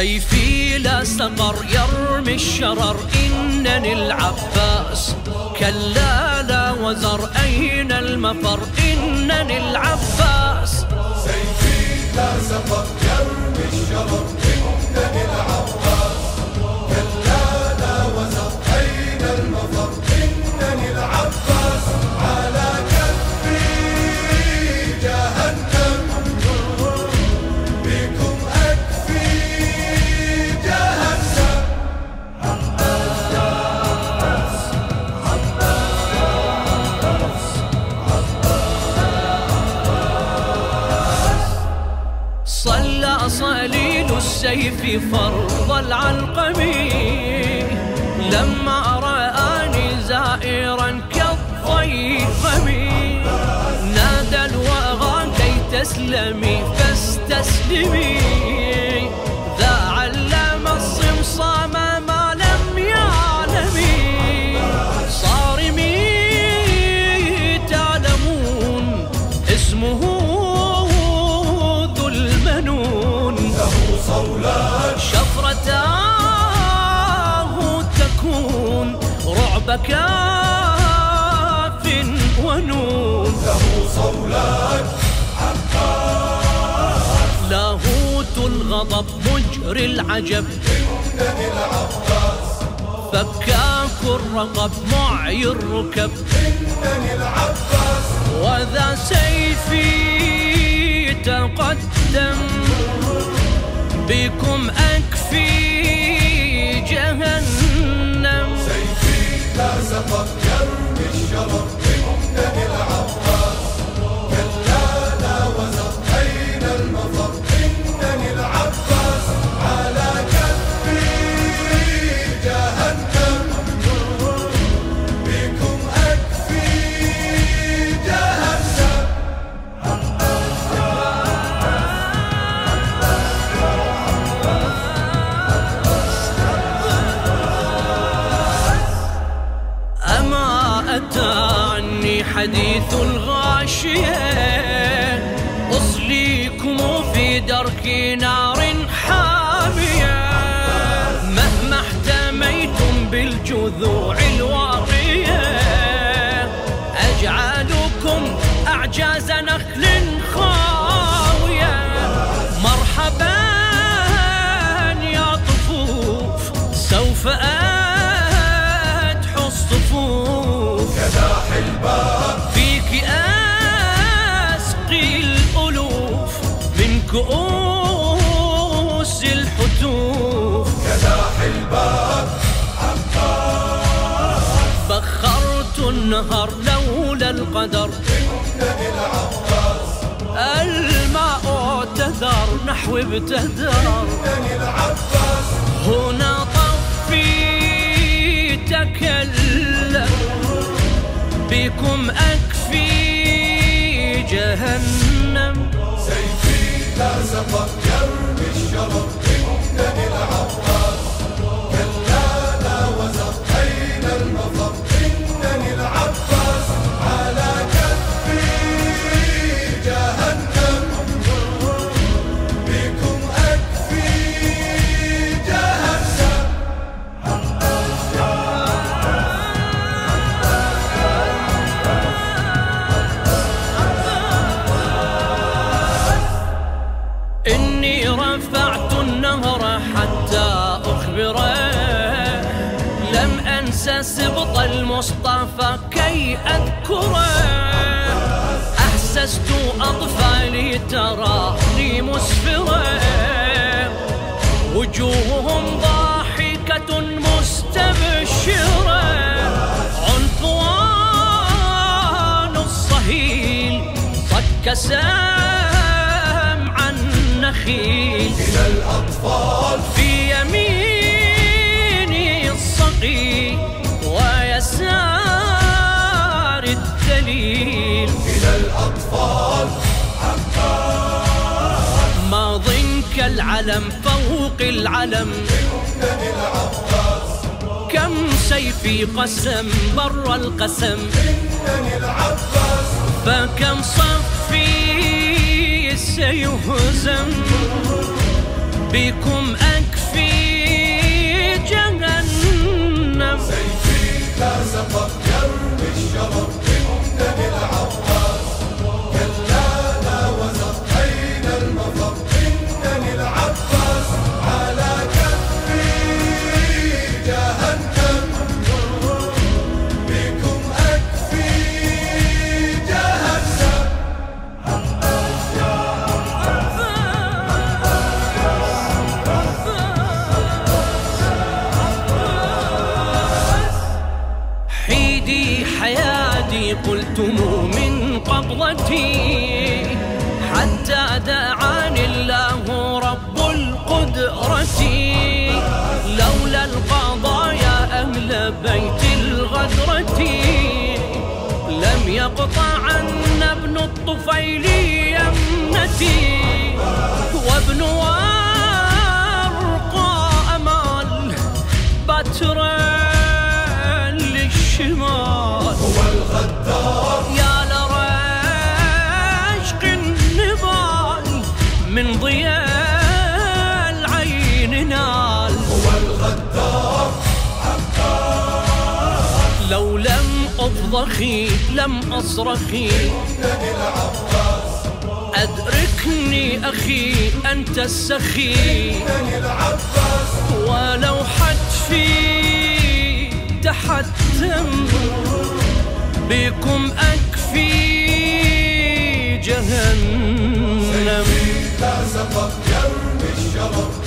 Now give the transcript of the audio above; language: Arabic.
سيفي لا سقر يرمي الشرر. إنني العباس كلا لا وزر. أين المفر؟ إنني العباس. سيفي لا سقر يرمي الشرر. صليل السيف فرض العلقمي لما رآني زائرا كالضيف نادى الوغى كي تسلمي فاستسلمي. كاف ونون. له صولات لاهوت الغضب مجري العجب. إنني العباس فكاك الرقب معي الركب. إنني العباس وذا سيفي تقدم. بكم أكفي جهنم. لا سقط يرمي الشرف حديث الغاشية. أصليكم في درك نار حامية. مهما احتميتم بالجذوع النهر لولا القدر. الماء اعتذر نحو ابتدر هنا طفي تكلم بكم أكفي جهنم. لا سقط انسى سبط المصطفى كي أذكره. أحسست اطفالي تراني مسفره. وجوههم ضاحكة مستبشرة. عنفوان الصهيل صد كسام عن نخيل إلى الأطفال الأطفال ماض كالعلم فوق العلم. العباس كم سيفي قسم بر القسم. العباس فكم صفي سيهزم. بكم أكفي جهنم. سيفي لا سقط قبضتي حتى دعاني الله رب القدرة. لولا القضايا أهل بيت الغدرة. لم يقطعن ابن الطفيل يمنتي وابن ورقاء مال بترا للشمال. هو الغدار. لم أفضخي لم أصرخي. أدركني أخي أنت السخي. ولو حتفي تحتم بكم أكفي جهنم. لا سقط يرمي الشرف.